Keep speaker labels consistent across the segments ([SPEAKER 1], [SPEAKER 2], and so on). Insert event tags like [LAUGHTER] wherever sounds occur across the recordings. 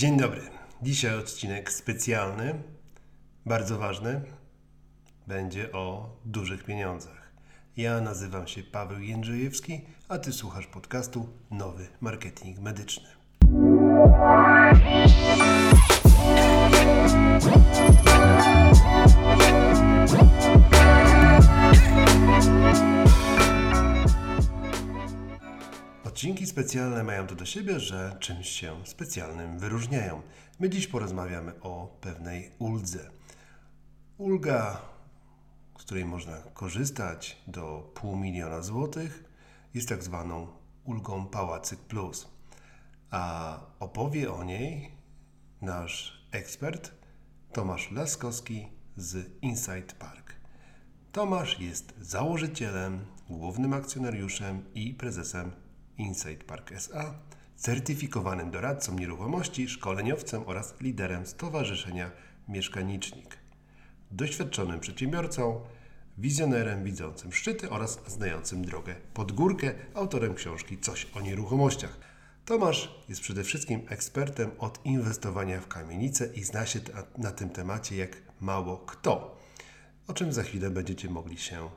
[SPEAKER 1] Dzień dobry. Dzisiaj odcinek specjalny, bardzo ważny. Będzie o dużych pieniądzach. Ja nazywam się Paweł Jędrzejewski, a ty słuchasz podcastu Nowy Marketing Medyczny. Odcinki specjalne mają to do siebie, że czymś się specjalnym wyróżniają. My dziś porozmawiamy o pewnej uldze. Ulga, z której można korzystać do pół miliona złotych, jest tak zwaną ulgą Pałacyk Plus. A opowie o niej nasz ekspert Tomasz Laskowski z Insight Park. Tomasz jest założycielem, głównym akcjonariuszem i prezesem Insight Park SA, certyfikowanym doradcą nieruchomości, szkoleniowcem oraz liderem Stowarzyszenia Mieszkanicznik. Doświadczonym przedsiębiorcą, wizjonerem widzącym szczyty oraz znającym drogę pod górkę, autorem książki Coś o nieruchomościach. Tomasz jest przede wszystkim ekspertem od inwestowania w kamienice i zna się na tym temacie jak mało kto, o czym za chwilę będziecie mogli się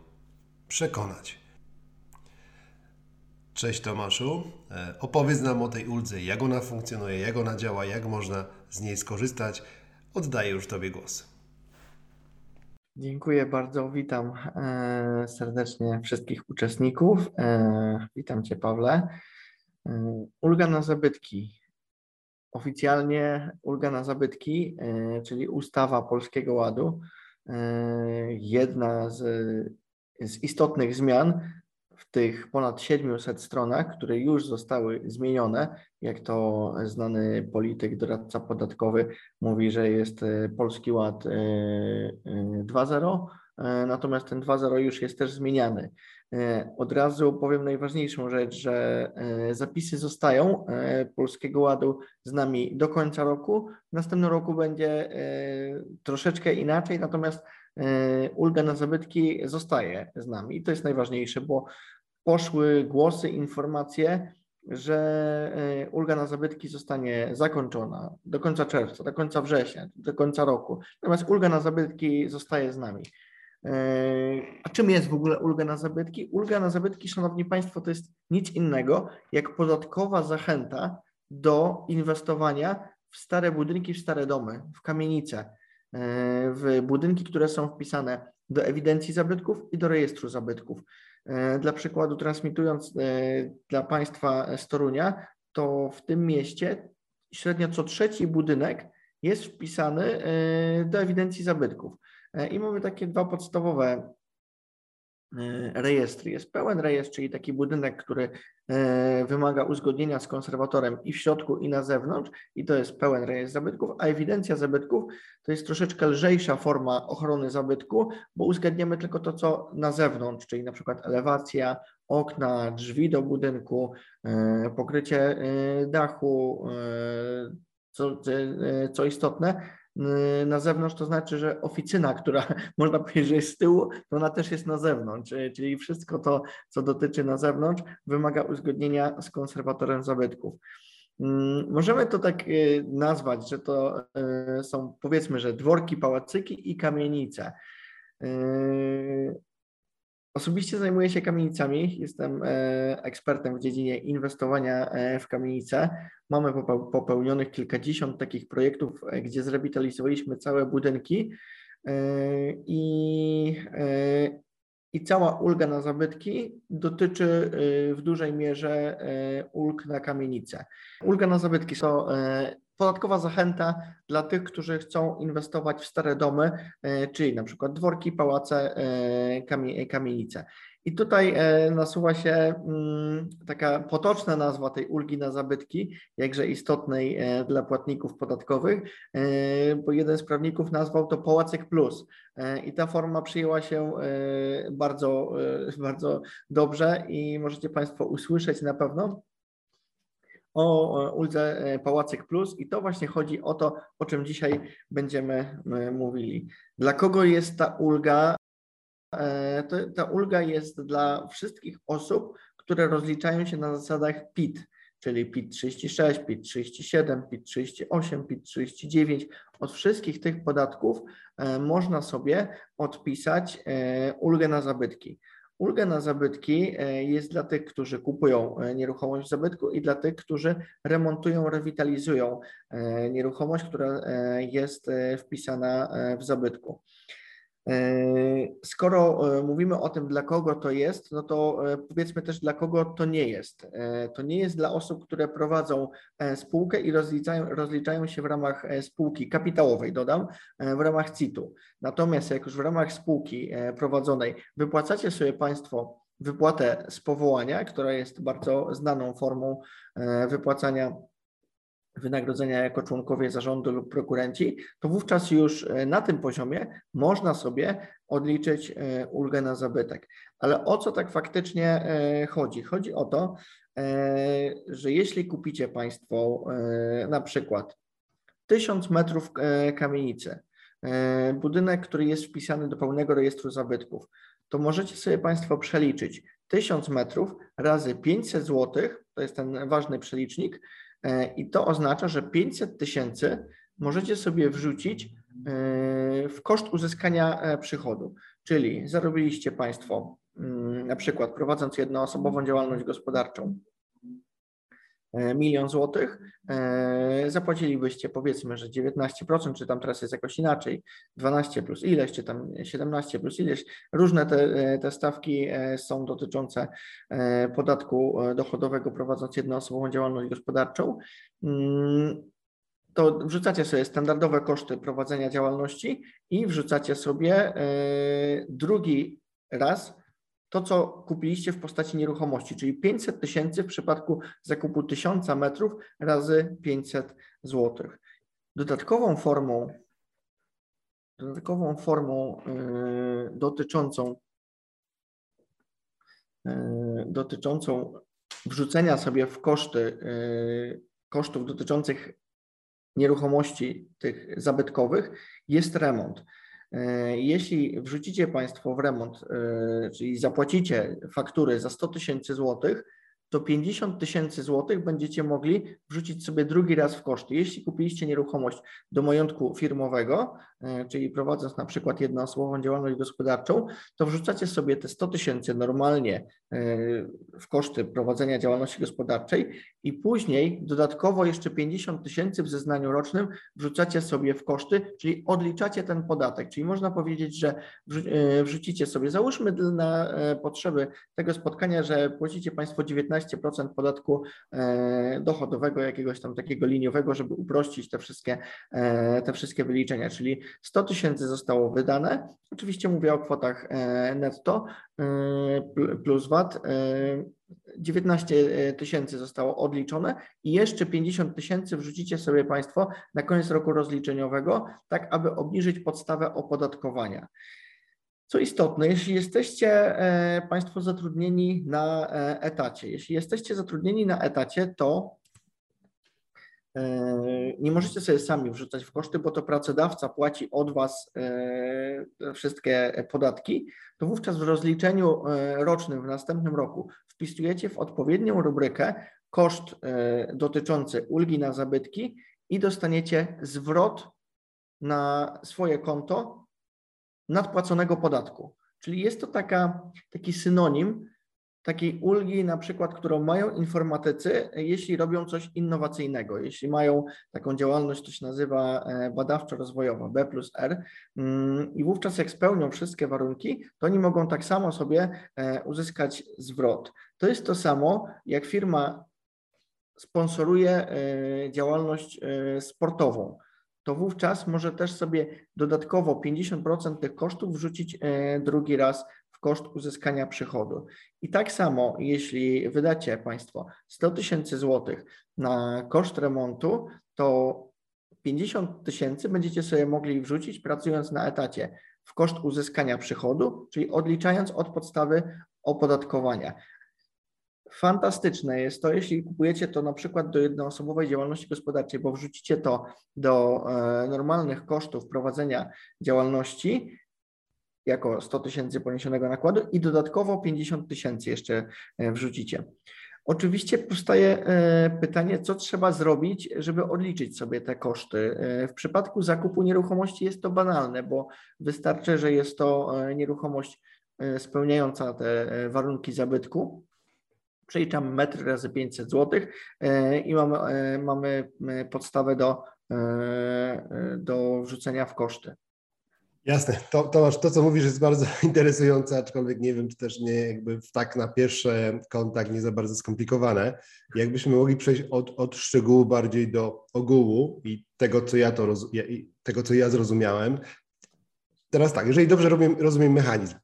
[SPEAKER 1] przekonać. Cześć Tomaszu. E, opowiedz nam o tej uldze, jak ona funkcjonuje, jak ona działa, jak można z niej skorzystać. Oddaję już Tobie głos.
[SPEAKER 2] Dziękuję bardzo. Witam e, serdecznie wszystkich uczestników. E, witam Cię, Pawle. Ulga na zabytki. Oficjalnie ulga na zabytki, czyli ustawa Polskiego Ładu, jedna z, z istotnych zmian w tych ponad 700 stronach, które już zostały zmienione, jak to znany polityk, doradca podatkowy mówi, że jest e, Polski Ład 2.0, e, e, natomiast ten 2.0 już jest też zmieniany. Od razu powiem najważniejszą rzecz, że zapisy zostają Polskiego Ładu z nami do końca roku. W następnym roku będzie troszeczkę inaczej, natomiast ulga na zabytki zostaje z nami i to jest najważniejsze, bo poszły głosy, informacje, że e, ulga na zabytki zostanie zakończona do końca czerwca, do końca września, do końca roku. Natomiast ulga na zabytki zostaje z nami. E, a czym jest w ogóle ulga na zabytki? Ulga na zabytki, Szanowni Państwo, to jest nic innego jak podatkowa zachęta do inwestowania w stare budynki, w stare domy, w kamienice, e, w budynki, które są wpisane do ewidencji zabytków i do rejestru zabytków. E, dla przykładu, transmitując e, dla Państwa z Torunia, to w tym mieście średnio co trzeci budynek jest wpisany e, do ewidencji zabytków. I mamy takie dwa podstawowe rejestry. Jest pełen rejestr, czyli taki budynek, który wymaga uzgodnienia z konserwatorem i w środku, i na zewnątrz, i to jest pełen rejestr zabytków, a ewidencja zabytków to jest troszeczkę lżejsza forma ochrony zabytku, bo uzgadniamy tylko to, co na zewnątrz, czyli na przykład elewacja, okna, drzwi do budynku, e, pokrycie dachu, co, co istotne, na zewnątrz, to znaczy, że oficyna, która [LAUGHS] można powiedzieć, że jest z tyłu, to ona też jest na zewnątrz, y, czyli wszystko to, co dotyczy na zewnątrz, wymaga uzgodnienia z konserwatorem zabytków. Mm, możemy to tak y, nazwać, że to są powiedzmy, że dworki, pałacyki i kamienice. Osobiście zajmuję się kamienicami, jestem e, ekspertem w dziedzinie inwestowania e, w kamienice. Mamy popełnionych kilkadziesiąt takich projektów, e, gdzie zrewitalizowaliśmy całe budynki i, i cała ulga na zabytki dotyczy w dużej mierze ulg na kamienice. Ulga na zabytki to podatkowa zachęta dla tych, którzy chcą inwestować w stare domy, e, czyli na przykład dworki, pałace, e, kamienice. I tutaj e, nasuwa się mm, taka potoczna nazwa tej ulgi na zabytki, jakże istotnej dla płatników podatkowych, bo jeden z prawników nazwał to Pałacek Plus. I ta forma przyjęła się bardzo, bardzo dobrze i możecie Państwo usłyszeć na pewno o uldze e, Pałacyk Plus i to właśnie chodzi o to, o czym dzisiaj będziemy e, mówili. Dla kogo jest ta ulga? E, ta ulga jest dla wszystkich osób, które rozliczają się na zasadach PIT, czyli PIT 36, PIT 37, PIT 38, PIT 39. Od wszystkich tych podatków można sobie odpisać ulgę na zabytki. Ulga na zabytki e, jest dla tych, którzy kupują nieruchomość w zabytku i dla tych, którzy remontują, rewitalizują nieruchomość, która jest wpisana w zabytku. Yy, skoro e, mówimy o tym, dla kogo to jest, no to e, powiedzmy też, dla kogo to nie jest. E, to nie jest dla osób, które prowadzą spółkę i rozliczają, rozliczają się w ramach spółki kapitałowej, dodam, w ramach CIT-u. Natomiast jak już w ramach spółki prowadzonej wypłacacie sobie Państwo wypłatę z powołania, która jest bardzo znaną formą wypłacania wynagrodzenia jako członkowie zarządu lub prokurenci, to wówczas już e, na tym poziomie można sobie odliczyć e, ulgę na zabytek. Ale o co tak faktycznie e, chodzi? Chodzi o to, że jeśli kupicie Państwo na przykład 1000 metrów kamienicy, budynek, który jest wpisany do pełnego rejestru zabytków, to możecie sobie Państwo przeliczyć 1000 metrów razy 500 zł, to jest ten ważny przelicznik, I to oznacza, że 500 tysięcy możecie sobie wrzucić e, w koszt uzyskania e, przychodu. Czyli zarobiliście Państwo, mm, na przykład prowadząc jednoosobową działalność gospodarczą, E, milion złotych, e, zapłacilibyście powiedzmy, że 19%, czy tam teraz jest jakoś inaczej, 12 plus ileś, czy tam 17 plus ileś. Różne te, e, te stawki są dotyczące podatku dochodowego prowadząc jednoosobową działalność gospodarczą. Mm, to wrzucacie sobie standardowe koszty prowadzenia działalności i wrzucacie sobie drugi raz to, co kupiliście w postaci nieruchomości, czyli 500 tysięcy w przypadku zakupu 1000 metrów razy 500 zł. Dodatkową formą, dodatkową formą yy, dotyczącą, yy, dotyczącą wrzucenia sobie w koszty yy, kosztów dotyczących nieruchomości tych zabytkowych jest remont. E, jeśli wrzucicie Państwo w remont, e, czyli zapłacicie faktury za 100 tysięcy złotych, to 50 tysięcy złotych będziecie mogli wrzucić sobie drugi raz w koszty. Jeśli kupiliście nieruchomość do majątku firmowego, e, czyli prowadząc na przykład jednoosobową działalność gospodarczą, to wrzucacie sobie te 100 tysięcy normalnie w koszty prowadzenia działalności gospodarczej i później dodatkowo jeszcze 50 tysięcy w zeznaniu rocznym wrzucacie sobie w koszty, czyli odliczacie ten podatek. Czyli można powiedzieć, że e, wrzucicie sobie, załóżmy na e, potrzeby tego spotkania, że płacicie Państwo 19% podatku e, dochodowego, jakiegoś tam takiego liniowego, żeby uprościć te wszystkie, te wszystkie wyliczenia, czyli 100 tysięcy zostało wydane. Oczywiście mówię o kwotach netto plus VAT. 19 tysięcy zostało odliczone i jeszcze 50 tysięcy wrzucicie sobie Państwo na koniec roku rozliczeniowego, tak aby obniżyć podstawę opodatkowania. Co istotne, jeśli jesteście e, Państwo zatrudnieni na e, etacie, jeśli jesteście zatrudnieni na etacie, to e, nie możecie sobie sami wrzucać w koszty, bo to pracodawca płaci od Was wszystkie podatki, to wówczas w rozliczeniu rocznym w następnym roku wpisujecie w odpowiednią rubrykę koszt dotyczący ulgi na zabytki i dostaniecie zwrot na swoje konto nadpłaconego podatku. Czyli jest to taka, taki synonim takiej ulgi, na przykład, którą mają informatycy, jeśli robią coś innowacyjnego, jeśli mają taką działalność, to się nazywa e, badawczo-rozwojowa, B plus R, mm, i wówczas jak spełnią wszystkie warunki, to oni mogą tak samo sobie e, uzyskać zwrot. To jest to samo, jak firma sponsoruje e, działalność sportową to wówczas może też sobie dodatkowo 50% tych kosztów wrzucić drugi raz koszt uzyskania przychodu. I tak samo, jeśli wydacie Państwo 100 tysięcy złotych na koszt remontu, to 50 tysięcy będziecie sobie mogli wrzucić pracując na etacie w koszt uzyskania przychodu, czyli odliczając od podstawy opodatkowania. Fantastyczne jest to, jeśli kupujecie to na przykład do jednoosobowej działalności gospodarczej, bo wrzucicie to do e, normalnych kosztów prowadzenia działalności, jako 100 tysięcy poniesionego nakładu i dodatkowo 50 tysięcy jeszcze e, wrzucicie. Oczywiście powstaje e, pytanie, co trzeba zrobić, żeby odliczyć sobie te koszty. W przypadku zakupu nieruchomości jest to banalne, bo wystarczy, że jest to nieruchomość spełniająca te warunki zabytku. Przeliczamy metr razy 500 zł e, i mamy, e, mamy e, podstawę do, do wrzucenia w koszty.
[SPEAKER 1] Jasne. To, Tomasz, to co mówisz jest bardzo [LAUGHS] interesujące, aczkolwiek nie wiem, czy też nie jakby tak na pierwszy kontakt nie za bardzo skomplikowane. Jakbyśmy mogli przejść od, od szczegółu bardziej do ogółu i tego, co ja to tego, co ja zrozumiałem. Teraz tak, jeżeli dobrze rozumiem, rozumiem mechanizm.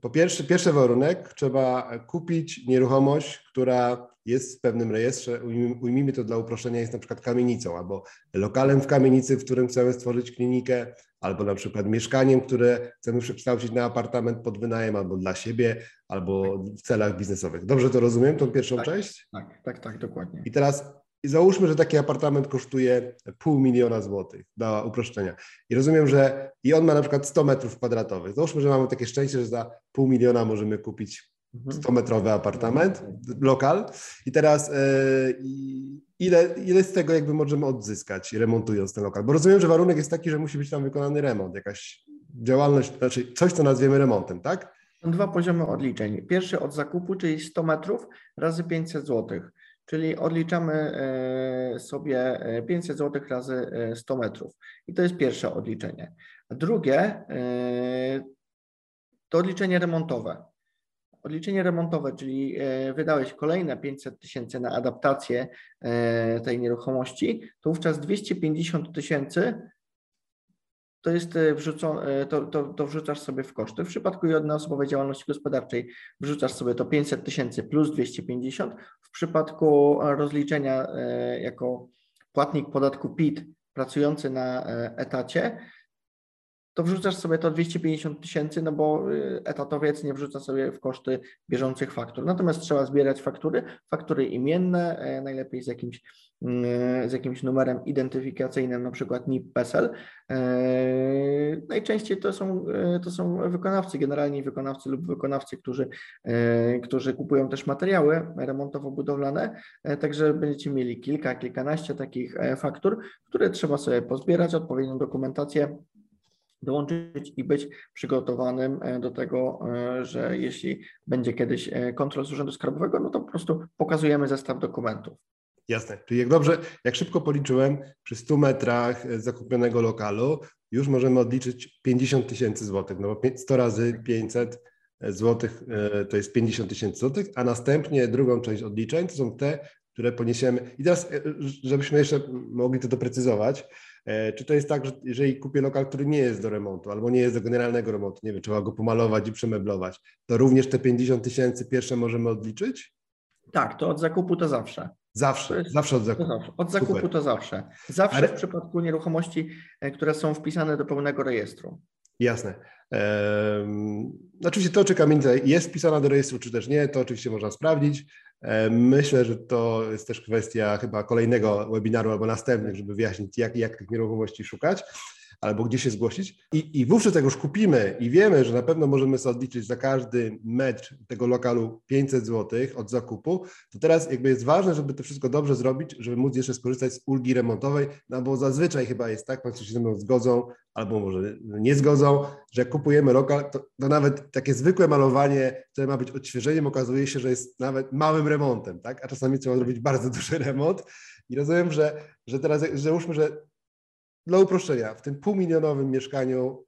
[SPEAKER 1] Po pierwsze, pierwszy warunek, trzeba kupić nieruchomość, która jest w pewnym rejestrze, ujmijmy- to dla uproszczenia, jest na przykład kamienicą albo lokalem w kamienicy, w którym chcemy stworzyć klinikę, albo na przykład mieszkaniem, które chcemy przekształcić na apartament pod wynajem, albo dla siebie, albo w celach biznesowych. Dobrze to rozumiem, tą pierwszą
[SPEAKER 2] Tak.
[SPEAKER 1] część?
[SPEAKER 2] Tak, tak, tak, dokładnie.
[SPEAKER 1] I teraz i załóżmy, że taki apartament kosztuje pół miliona złotych dla uproszczenia. I rozumiem, że i on ma na przykład 100 metrów kwadratowych. Załóżmy, że mamy takie szczęście, że za pół miliona możemy kupić
[SPEAKER 2] Mhm.
[SPEAKER 1] 100-metrowy apartament, lokal. I teraz i ile, ile z tego jakby możemy odzyskać remontując ten lokal? Bo rozumiem, że warunek jest taki, że musi być tam wykonany remont, jakaś działalność, znaczy coś, co nazwiemy remontem, tak?
[SPEAKER 2] Dwa poziomy odliczeń. Pierwszy od zakupu, czyli 100 metrów razy 500 zł. Czyli odliczamy e, sobie e, 500 zł razy e, 100 metrów. I to jest pierwsze odliczenie. Drugie e, to odliczenie remontowe. Odliczenie remontowe, czyli e, wydałeś kolejne 500 tysięcy na adaptację e, tej nieruchomości, to wówczas 250 tysięcy to jest e, wrzucone, to, to, to wrzucasz sobie w koszty. W przypadku jednoosobowej działalności gospodarczej wrzucasz sobie to 500 tysięcy plus 250. W przypadku rozliczenia e, jako płatnik podatku PIT pracujący na e, etacie, to wrzucasz sobie to 250 tysięcy, no bo etatowiec nie wrzuca sobie w koszty bieżących faktur. Natomiast trzeba zbierać faktury, faktury imienne, najlepiej z jakimś, z jakimś numerem identyfikacyjnym, na przykład NIP PESEL. Najczęściej to są, to są wykonawcy, generalni wykonawcy lub wykonawcy, którzy, którzy kupują też materiały remontowo-budowlane, także będziecie mieli kilka, kilkanaście takich e, faktur, które trzeba sobie pozbierać, odpowiednią dokumentację dołączyć i być przygotowanym e, do tego, e, że jeśli będzie kiedyś kontrol z Urzędu Skarbowego, no to po prostu pokazujemy zestaw dokumentów.
[SPEAKER 1] Jasne. Czyli jak dobrze, jak szybko policzyłem, przy 100 metrach e, zakupionego lokalu już możemy odliczyć 50 tysięcy złotych, no bo pię- 100 razy 500 złotych e, to jest 50 tysięcy złotych, a następnie drugą część odliczeń to są te, które poniesiemy. I teraz, e, żebyśmy jeszcze mogli to doprecyzować, e, czy to jest tak, że jeżeli kupię lokal, który nie jest do remontu albo nie jest do generalnego remontu, nie wiem, trzeba go pomalować i przemeblować, to również te 50 tysięcy pierwsze możemy odliczyć?
[SPEAKER 2] Tak, to od zakupu to zawsze.
[SPEAKER 1] Zawsze,
[SPEAKER 2] jest-
[SPEAKER 1] zawsze od zakupu.
[SPEAKER 2] zawsze. Od zakupu
[SPEAKER 1] Super.
[SPEAKER 2] to zawsze. Zawsze
[SPEAKER 1] Ale-
[SPEAKER 2] w przypadku nieruchomości, e, które są wpisane do pełnego rejestru.
[SPEAKER 1] Jasne. Oczywiście to, czy kamienica jest wpisana do rejestru, czy też nie, to oczywiście można sprawdzić. Myślę, że to jest też kwestia chyba kolejnego webinaru albo następnych, żeby wyjaśnić, jak, jak tych nieruchomości szukać albo gdzie się zgłosić. I, I wówczas jak już kupimy i wiemy, że na pewno możemy sobie odliczyć za każdy metr tego lokalu 500 zł od zakupu, to teraz jakby jest ważne, żeby to wszystko dobrze zrobić, żeby móc jeszcze skorzystać z ulgi remontowej, no bo zazwyczaj chyba jest tak, Państwo się ze mną zgodzą, albo może nie zgodzą, że jak kupujemy lokal, to, to nawet takie zwykłe malowanie, które ma być odświeżeniem, okazuje się, że jest nawet małym remontem, tak? A czasami trzeba zrobić bardzo duży remont. I rozumiem, że, że teraz, załóżmy, że dla uproszczenia, w tym półmilionowym mieszkaniu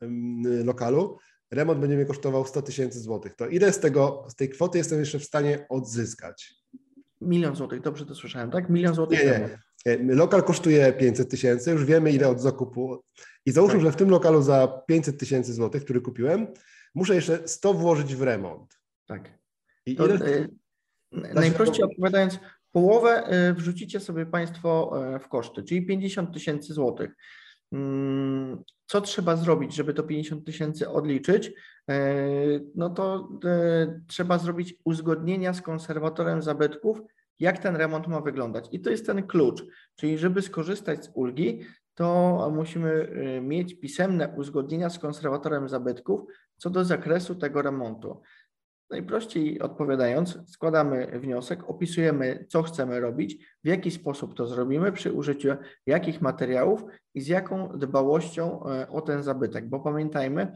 [SPEAKER 1] lokalu remont będzie mnie kosztował 100 tysięcy złotych. To ile z tego, z tej kwoty jestem jeszcze w stanie odzyskać?
[SPEAKER 2] Milion złotych, dobrze to słyszałem, tak? Milion złotych.
[SPEAKER 1] Nie, nie. Lokal kosztuje 500 tysięcy, już wiemy ile od zakupu. I załóżmy,
[SPEAKER 2] Tak.
[SPEAKER 1] że w tym lokalu za 500 tysięcy złotych, który kupiłem, muszę jeszcze 100 włożyć w remont.
[SPEAKER 2] Tak.
[SPEAKER 1] I
[SPEAKER 2] To,
[SPEAKER 1] ile?
[SPEAKER 2] e, najprościej odpowiadając, połowę e, wrzucicie sobie Państwo e, w koszty, czyli 50 tysięcy złotych. Mm, Co trzeba zrobić, żeby to 50 tysięcy odliczyć? E, No to e, trzeba zrobić uzgodnienia z konserwatorem zabytków, jak ten remont ma wyglądać. I to jest ten klucz, czyli żeby skorzystać z ulgi, to musimy e, mieć pisemne uzgodnienia z konserwatorem zabytków co do zakresu tego remontu. Najprościej odpowiadając, składamy wniosek, opisujemy, co chcemy robić, w jaki sposób to zrobimy, przy użyciu jakich materiałów i z jaką dbałością e, o ten zabytek. Bo pamiętajmy,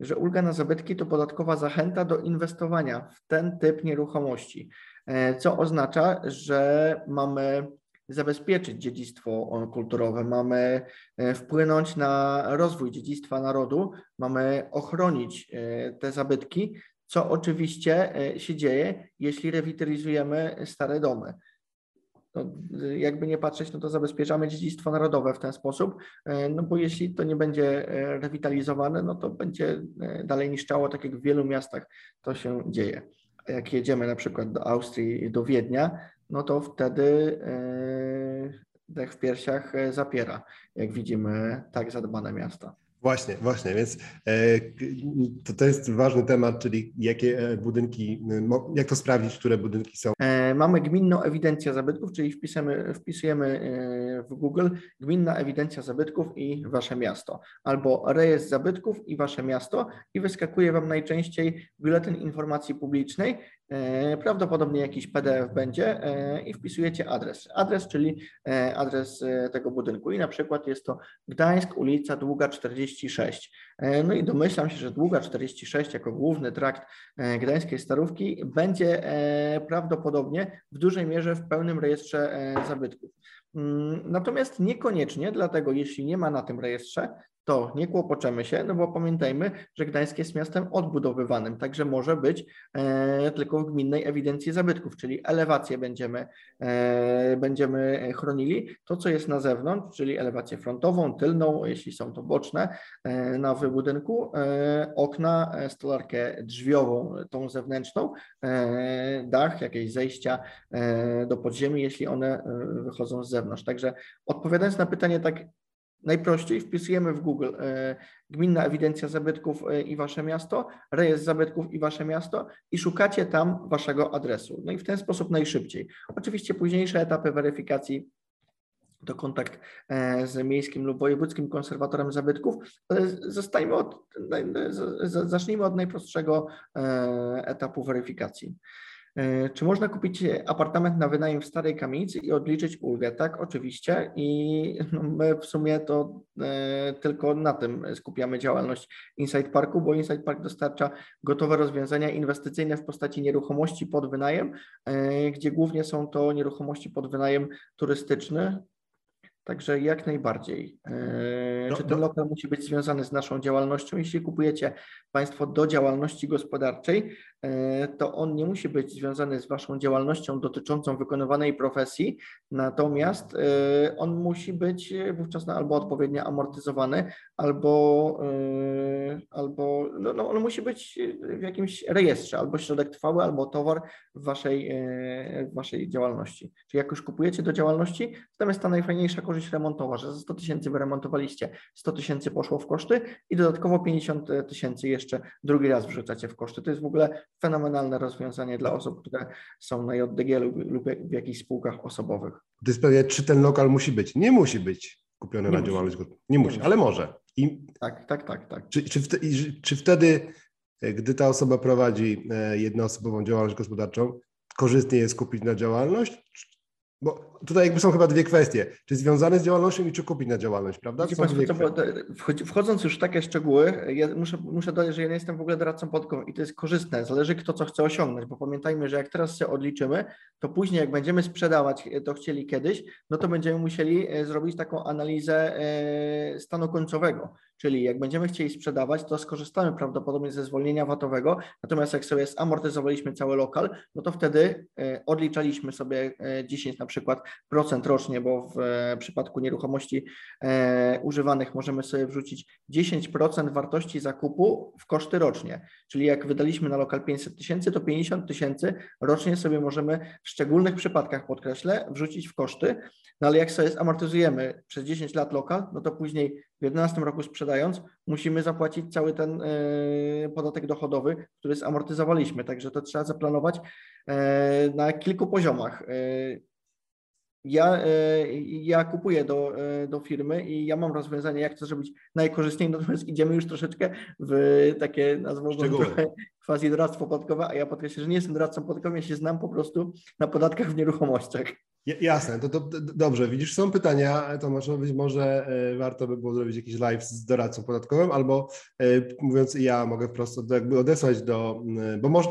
[SPEAKER 2] że ulga na zabytki to podatkowa zachęta do inwestowania w ten typ nieruchomości, e, co oznacza, że mamy zabezpieczyć dziedzictwo kulturowe, mamy e, wpłynąć na rozwój dziedzictwa narodu, mamy ochronić te zabytki, co oczywiście e, się dzieje, jeśli rewitalizujemy stare domy. No, jakby nie patrzeć, no to zabezpieczamy dziedzictwo narodowe w ten sposób, e, no bo jeśli to nie będzie e, rewitalizowane, no to będzie dalej niszczało, tak jak w wielu miastach to się dzieje. Jak jedziemy na przykład do Austrii, do Wiednia, no to wtedy dech w piersiach zapiera, jak widzimy tak zadbane miasta.
[SPEAKER 1] Właśnie, właśnie, więc e, to, to jest ważny temat, czyli jakie e, budynki, jak to sprawdzić, które budynki są.
[SPEAKER 2] E, mamy gminną ewidencję zabytków, czyli wpisujemy, wpisujemy w Google gminna ewidencja zabytków i wasze miasto, albo rejestr zabytków i wasze miasto i wyskakuje wam najczęściej biuletyn informacji publicznej prawdopodobnie jakiś PDF będzie e, i wpisujecie adres. Adres, czyli e, adres tego budynku. I na przykład jest to Gdańsk, ulica Długa 46. No i domyślam się, że Długa 46 jako główny trakt gdańskiej starówki będzie prawdopodobnie w dużej mierze w pełnym rejestrze zabytków. Mm, natomiast niekoniecznie, dlatego jeśli nie ma na tym rejestrze, to nie kłopoczemy się, no bo pamiętajmy, że Gdańsk jest miastem odbudowywanym, także może być e, tylko w gminnej ewidencji zabytków, czyli elewację będziemy, e, będziemy chronili. To, co jest na zewnątrz, czyli elewację frontową, tylną, jeśli są to boczne e, na wybudynku, e, okna, e, stolarkę drzwiową, tą zewnętrzną, e, dach, jakieś zejścia do podziemi, jeśli one wychodzą z zewnątrz. Także odpowiadając na pytanie tak Najprościej wpisujemy w Google e, gminna ewidencja zabytków e, i wasze miasto, rejestr zabytków i wasze miasto i szukacie tam waszego adresu. No i w ten sposób najszybciej. Oczywiście późniejsze etapy weryfikacji to kontakt e, z miejskim lub wojewódzkim konserwatorem zabytków, ale zostańmy od, zacznijmy od najprostszego etapu weryfikacji. E, czy można kupić apartament na wynajem w starej kamienicy i odliczyć ulgę? Tak, oczywiście. I no, my w sumie to e, tylko na tym skupiamy działalność Inside Parku, bo Inside Park dostarcza gotowe rozwiązania inwestycyjne w postaci nieruchomości pod wynajem, e, gdzie głównie są to nieruchomości pod wynajem turystyczny, Także jak najbardziej. No, Czy ten lokal musi być związany z naszą działalnością? Jeśli kupujecie Państwo do działalności gospodarczej, E, to on nie musi być związany z Waszą działalnością dotyczącą wykonywanej profesji, natomiast e, on musi być wówczas albo odpowiednio amortyzowany, albo, e, albo no, no, on musi być w jakimś rejestrze, albo środek trwały, albo towar w Waszej, w waszej działalności. Czyli jak już kupujecie do działalności, to jest ta najfajniejsza korzyść remontowa, że za 100 tysięcy wyremontowaliście, 100 tysięcy poszło w koszty i dodatkowo 50 tysięcy jeszcze drugi raz wrzucacie w koszty. To jest w ogóle fenomenalne rozwiązanie dla osób, które są na JDG lub, lub w jakichś spółkach osobowych.
[SPEAKER 1] Jest pewnie, czy ten lokal musi być? Nie musi być kupiony nie na musi. działalność gospodarczą. Nie, nie musi, ale może.
[SPEAKER 2] I tak, tak, tak. tak.
[SPEAKER 1] Czy, czy, czy wtedy, e, gdy ta osoba prowadzi e, jednoosobową działalność gospodarczą, korzystnie jest kupić na działalność, bo tutaj jakby są chyba dwie kwestie. Czy związane z działalnością i czy kupić na działalność, prawda?
[SPEAKER 2] wchodząc już w takie szczegóły, ja muszę, muszę dodać, że ja nie jestem w ogóle doradcą podatkowym i to jest korzystne. Zależy kto co chce osiągnąć, bo pamiętajmy, że jak teraz się odliczymy, to później jak będziemy sprzedawać to chcieli kiedyś, no to będziemy musieli e, zrobić taką analizę e, stanu końcowego. Czyli jak będziemy chcieli sprzedawać, to skorzystamy prawdopodobnie ze zwolnienia VAT-owego, natomiast jak sobie zamortyzowaliśmy cały lokal, no to wtedy e, odliczaliśmy sobie 10 na przykład rocznie, bo w e, przypadku nieruchomości e, używanych możemy sobie wrzucić 10% wartości zakupu w koszty rocznie. Czyli jak wydaliśmy na lokal 500 tysięcy, to 50 tysięcy rocznie sobie możemy w szczególnych przypadkach, podkreślę, wrzucić w koszty, no ale jak sobie zamortyzujemy przez 10 lat lokal, no to później w 2011 roku sprzedając, musimy zapłacić cały ten e, podatek dochodowy, który zamortyzowaliśmy. Także to trzeba zaplanować na kilku poziomach. Ja, e, ja kupuję do, e, do firmy i ja mam rozwiązanie, jak to zrobić najkorzystniej, natomiast idziemy już troszeczkę w takie,
[SPEAKER 1] Szczegóły.
[SPEAKER 2] trochę quasi doradztwo podatkowe, a ja podkreślę, że nie jestem doradcą podatkowym, ja się znam po prostu na podatkach w nieruchomościach.
[SPEAKER 1] Ja- Jasne, to, to, to dobrze. Widzisz, są pytania, to może być może e, warto by było zrobić jakiś live z doradcą podatkowym, albo mówiąc ja mogę wprost jakby odesłać do, bo może,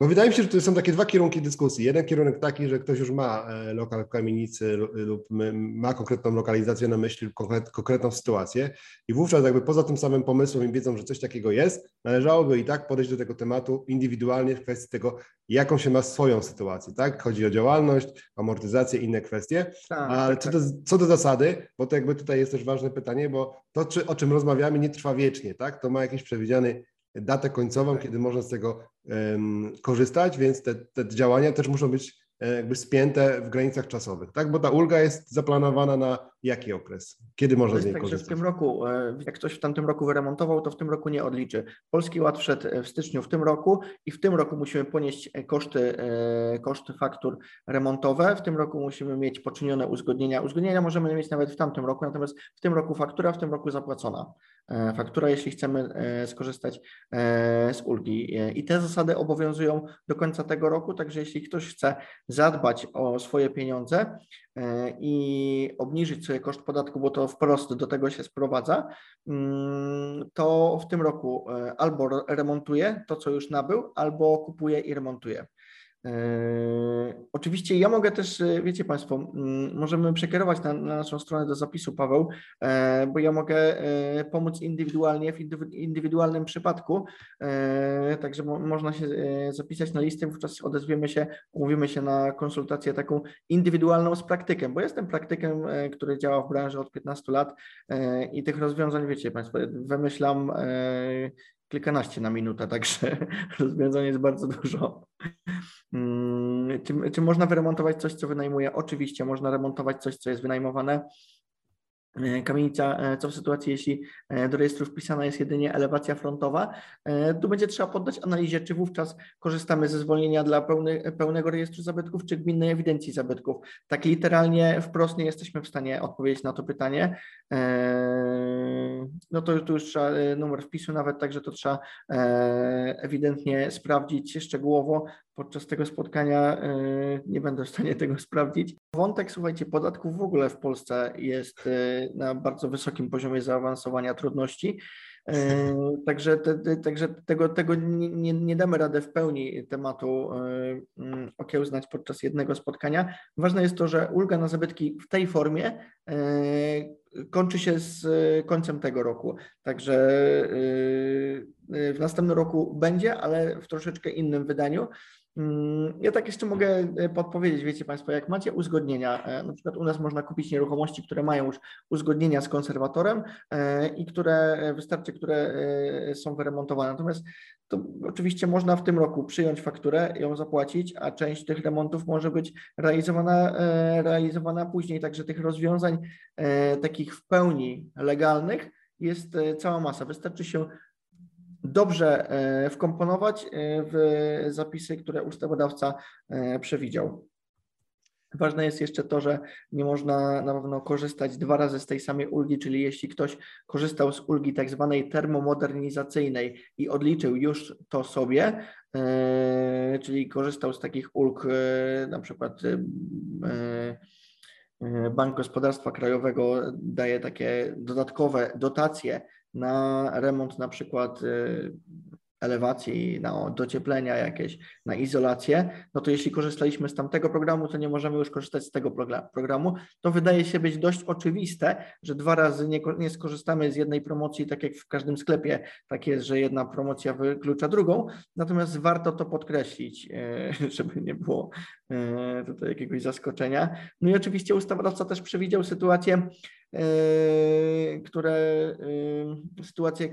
[SPEAKER 1] bo wydaje mi się, że to są takie dwa kierunki dyskusji. Jeden kierunek taki, że ktoś już ma e, lokal w kamienicy lu- lub ma konkretną lokalizację na myśli, konkretną sytuację i wówczas jakby poza tym samym pomysłem i wiedzą, że coś takiego jest, należałoby i tak podejść do tego tematu indywidualnie w kwestii tego, jaką się ma swoją sytuację, tak? Chodzi o działalność, amortyzację, inne kwestie.
[SPEAKER 2] Tak,
[SPEAKER 1] Ale
[SPEAKER 2] tak,
[SPEAKER 1] co
[SPEAKER 2] tak.
[SPEAKER 1] do, co do zasady, bo to jakby tutaj jest też ważne pytanie, bo to, czy, o czym rozmawiamy, nie trwa wiecznie, tak? To ma jakiś przewidziany datę końcową, kiedy można z tego korzystać, więc te, te działania też muszą być jakby spięte w granicach czasowych, tak? Bo ta ulga jest zaplanowana na jaki okres? Kiedy można z niej
[SPEAKER 2] tak, że w
[SPEAKER 1] korzystać?
[SPEAKER 2] tym roku, e, jak ktoś w tamtym roku wyremontował, to w tym roku nie odliczy. Polski Ład wszedł e, w styczniu w tym roku i w tym roku musimy ponieść e, koszty, e, koszty faktur remontowe. W tym roku musimy mieć poczynione uzgodnienia. Uzgodnienia możemy mieć nawet w tamtym roku, natomiast w tym roku faktura, w tym roku zapłacona. E, Faktura, jeśli chcemy e, skorzystać e, z ulgi. E, I te zasady obowiązują do końca tego roku, także jeśli ktoś chce zadbać o swoje pieniądze, e, i obniżyć sobie koszt podatku, bo to wprost do tego się sprowadza, mm, to w tym roku e, albo re- remontuje to, co już nabył, albo kupuje i remontuje. E, Oczywiście ja mogę też, e, wiecie Państwo, możemy przekierować na, na naszą stronę do zapisu, Paweł, e, bo ja mogę pomóc indywidualnie w indywi- indywidualnym przypadku, także mo, można się zapisać na listę, wówczas odezwiemy się, umówimy się na konsultację taką indywidualną z praktykiem, bo jestem praktykiem, który działa w branży od 15 lat i tych rozwiązań, wiecie Państwo, wymyślam kilkanaście na minutę, także [LAUGHS] rozwiązań jest bardzo dużo. Mm, Czy, czy można wyremontować coś, co wynajmuje? Oczywiście można remontować coś, co jest wynajmowane. E, Kamienica, e, co w sytuacji, jeśli e, do rejestru wpisana jest jedynie elewacja frontowa, tu będzie trzeba poddać analizie, czy wówczas korzystamy ze zwolnienia dla pełny, pełnego rejestru zabytków, czy gminnej ewidencji zabytków. Tak literalnie wprost nie jesteśmy w stanie odpowiedzieć na to pytanie. No to już trzeba numer wpisu nawet, także to trzeba ewidentnie sprawdzić szczegółowo. Podczas tego spotkania nie będę w stanie tego sprawdzić. Wątek, słuchajcie, podatków w ogóle w Polsce jest na bardzo wysokim poziomie zaawansowania trudności. E, Także, te, także tego, tego nie, nie, damy rady w pełni tematu e, mm, okiełznać podczas jednego spotkania. Ważne jest to, że ulga na zabytki w tej formie e, kończy się z końcem tego roku. Także w następnym roku będzie, ale w troszeczkę innym wydaniu. Mm, Ja tak jeszcze mogę e, podpowiedzieć, wiecie Państwo, jak macie uzgodnienia, e, na przykład u nas można kupić nieruchomości, które mają już uzgodnienia z konserwatorem e, i które wystarczy, które są wyremontowane. Natomiast to oczywiście można w tym roku przyjąć fakturę, ją zapłacić, a część tych remontów może być realizowana, realizowana później. Także tych rozwiązań takich w pełni legalnych jest cała masa. Wystarczy się dobrze e, wkomponować e, w zapisy, które ustawodawca e, przewidział. Ważne jest jeszcze to, że nie można na pewno korzystać dwa razy z tej samej ulgi, czyli jeśli ktoś korzystał z ulgi tak zwanej termomodernizacyjnej i odliczył już to sobie, czyli korzystał z takich ulg, na przykład Bank Gospodarstwa Krajowego daje takie dodatkowe dotacje na remont na przykład y, elewacji, na docieplenia jakieś, na izolację, no to jeśli korzystaliśmy z tamtego programu, to nie możemy już korzystać z tego progra- programu. To wydaje się być dość oczywiste, że dwa razy nie, nie skorzystamy z jednej promocji, tak jak w każdym sklepie, tak jest, że jedna promocja wyklucza drugą, natomiast warto to podkreślić, e, [LAUGHS] żeby nie było e, tutaj jakiegoś zaskoczenia. No i oczywiście ustawodawca też przewidział sytuację, które e, sytuacje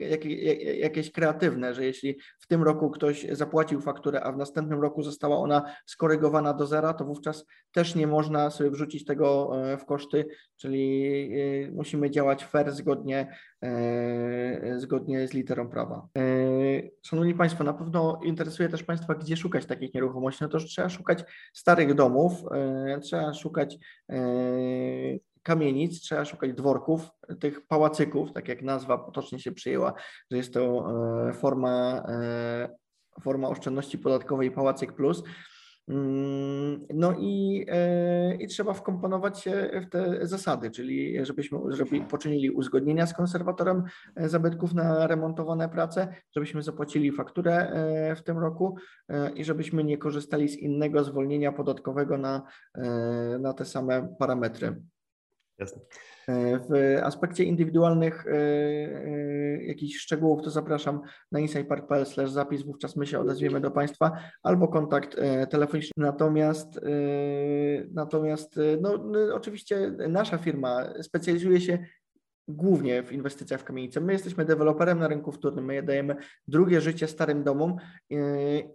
[SPEAKER 2] jakie- jakieś kreatywne, że jeśli w tym roku ktoś zapłacił fakturę, a w następnym roku została ona skorygowana do zera, to wówczas też nie można sobie wrzucić tego w koszty, czyli musimy działać fair zgodnie, zgodnie z literą prawa. Szanowni Państwo, na pewno interesuje też Państwa, gdzie szukać takich nieruchomości. No to trzeba szukać starych domów, trzeba szukać kamienic, trzeba szukać dworków, tych pałacyków, tak jak nazwa potocznie się przyjęła, że jest to forma, forma oszczędności podatkowej Pałacyk Plus. Mm, no i, e, i trzeba wkomponować się w te zasady, czyli żebyśmy żeby poczynili uzgodnienia z konserwatorem e, zabytków na remontowane prace, żebyśmy zapłacili fakturę e, w tym roku i żebyśmy nie korzystali z innego zwolnienia podatkowego na, na te same parametry.
[SPEAKER 1] Jasne.
[SPEAKER 2] E, w aspekcie indywidualnych e, e, jakichś szczegółów, to zapraszam na insightpark.pl zapis, wówczas my się odezwiemy do Państwa, albo kontakt telefoniczny. Natomiast, natomiast no, no, oczywiście nasza firma specjalizuje się głównie w inwestycjach w kamienice. My jesteśmy deweloperem na rynku wtórnym, my dajemy drugie życie starym domom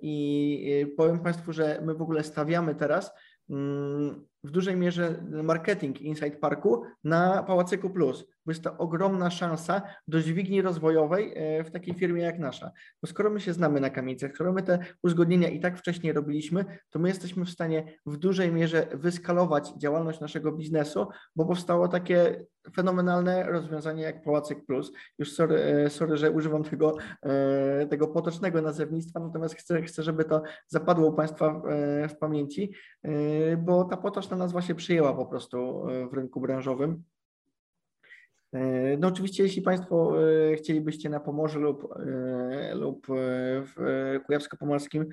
[SPEAKER 2] i powiem Państwu, że my w ogóle stawiamy teraz mm, w dużej mierze marketing Inside Parku na Pałacyku Plus, bo jest to ogromna szansa do dźwigni rozwojowej e, w takiej firmie jak nasza. Bo skoro my się znamy na kamienicach, skoro my te uzgodnienia i tak wcześniej robiliśmy, to my jesteśmy w stanie w dużej mierze wyskalować działalność naszego biznesu, bo powstało takie fenomenalne rozwiązanie jak Pałacyk Plus. Już sorry, e, sorry że używam tego, e, tego potocznego nazewnictwa, natomiast chcę, chcę, żeby to zapadło u Państwa w pamięci, bo ta potoczna ta nazwa się przyjęła po prostu e, w rynku branżowym. E, no oczywiście, jeśli Państwo e, chcielibyście na Pomorzu lub, lub w Kujawsko-Pomorskim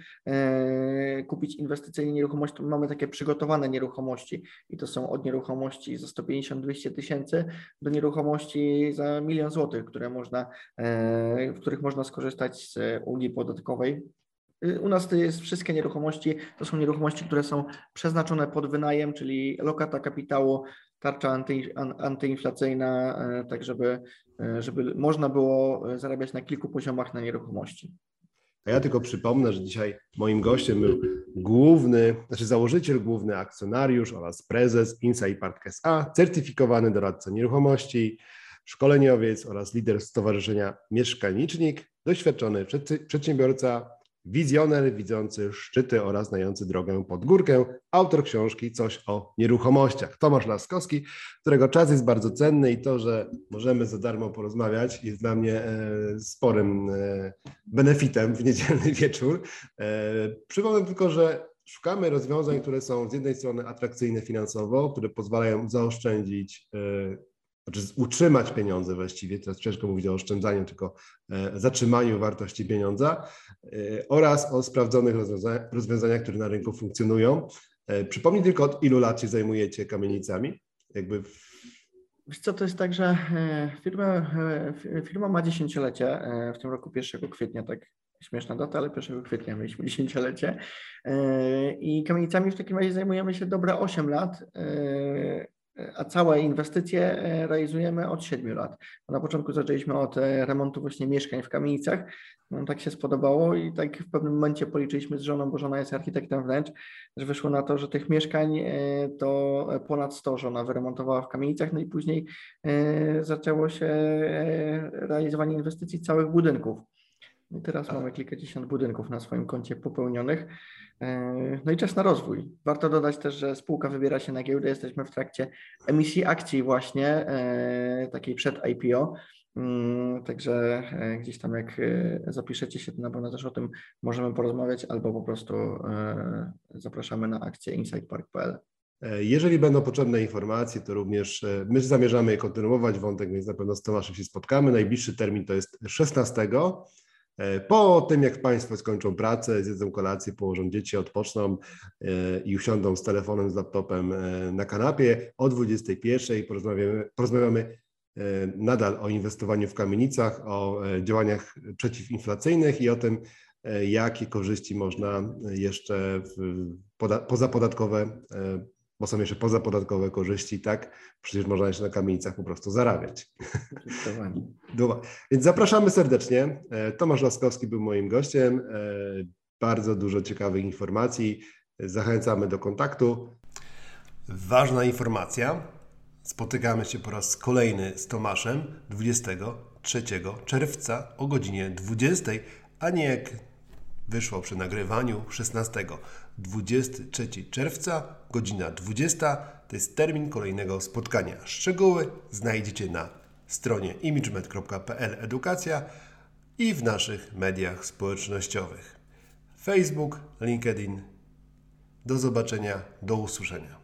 [SPEAKER 2] kupić inwestycyjnie nieruchomość, to mamy takie przygotowane nieruchomości i to są od nieruchomości za 150-200 tysięcy do nieruchomości za milion złotych, które można, w których można skorzystać z ulgi podatkowej u nas to jest wszystkie nieruchomości, to są nieruchomości, które są przeznaczone pod wynajem, czyli lokata kapitału, tarcza anty, antyinflacyjna, e, tak żeby, e, żeby można było zarabiać na kilku poziomach na nieruchomości.
[SPEAKER 1] A ja tylko przypomnę, że dzisiaj moim gościem był główny, znaczy założyciel, główny akcjonariusz oraz prezes Inside Park SA, certyfikowany doradca nieruchomości, szkoleniowiec oraz lider Stowarzyszenia Mieszkalnicznik, doświadczony przedsiębiorca, wizjoner widzący szczyty oraz znający drogę pod górkę, autor książki Coś o nieruchomościach. Tomasz Laskowski, którego czas jest bardzo cenny i to, że możemy za darmo porozmawiać jest dla mnie e, sporym e, benefitem w niedzielny [LAUGHS] wieczór. E, przypomnę tylko, że szukamy rozwiązań, które są z jednej strony atrakcyjne finansowo, które pozwalają zaoszczędzić znaczy utrzymać pieniądze właściwie, teraz ciężko mówić o oszczędzaniu, tylko e, zatrzymaniu wartości pieniądza e, oraz o sprawdzonych rozwiązaniach, rozwiązaniach, które na rynku funkcjonują. E, przypomnij tylko, od ilu lat się zajmujecie kamienicami? Jakby
[SPEAKER 2] Wiesz co, to jest tak, że firma, firma ma dziesięciolecie, w tym roku 1 kwietnia, tak śmieszna data, ale 1 kwietnia mieliśmy [LAUGHS] dziesięciolecie i kamienicami w takim razie zajmujemy się dobre 8 lat a całe inwestycje e, realizujemy od 7 lat. Na początku zaczęliśmy od e, remontu właśnie mieszkań w kamienicach. No, tak się spodobało i tak w pewnym momencie policzyliśmy z żoną, bo żona jest architektem wnętrz, że wyszło na to, że tych mieszkań e, to ponad 100 żona wyremontowała w kamienicach, no i później zaczęło się realizowanie inwestycji całych budynków. I teraz mamy kilkadziesiąt budynków na swoim koncie popełnionych. E, no i czas na rozwój. Warto dodać też, że spółka wybiera się na giełdę. Jesteśmy w trakcie emisji akcji właśnie, e, takiej przed IPO. Mm, także e, gdzieś tam jak zapiszecie się, to na pewno też o tym możemy porozmawiać, albo po prostu zapraszamy na akcję insidepark.pl.
[SPEAKER 1] Jeżeli będą potrzebne informacje, to również my zamierzamy je kontynuować wątek, więc na pewno z Tomaszem się spotkamy. Najbliższy termin to jest 16 E, po tym, jak Państwo skończą pracę, zjedzą kolację, położą dzieci, odpoczną e, i usiądą z telefonem, z laptopem e, na kanapie, o 21 porozmawiamy, porozmawiamy nadal o inwestowaniu w kamienicach, o działaniach przeciwinflacyjnych i o tym, jakie korzyści można jeszcze pozapodatkowe bo są jeszcze pozapodatkowe korzyści, tak? Przecież można jeszcze na kamienicach po prostu zarabiać. [LAUGHS] Więc zapraszamy serdecznie. E, Tomasz Laskowski był moim gościem. E, bardzo dużo ciekawych informacji. Zachęcamy do kontaktu. Ważna informacja. Spotykamy się po raz kolejny z Tomaszem 23 czerwca o godzinie 20 a nie jak wyszło przy nagrywaniu 16. 23 czerwca, godzina 20. To jest termin kolejnego spotkania. Szczegóły znajdziecie na stronie imagemed.pl edukacja i w naszych mediach społecznościowych. Facebook, LinkedIn. Do zobaczenia, do usłyszenia.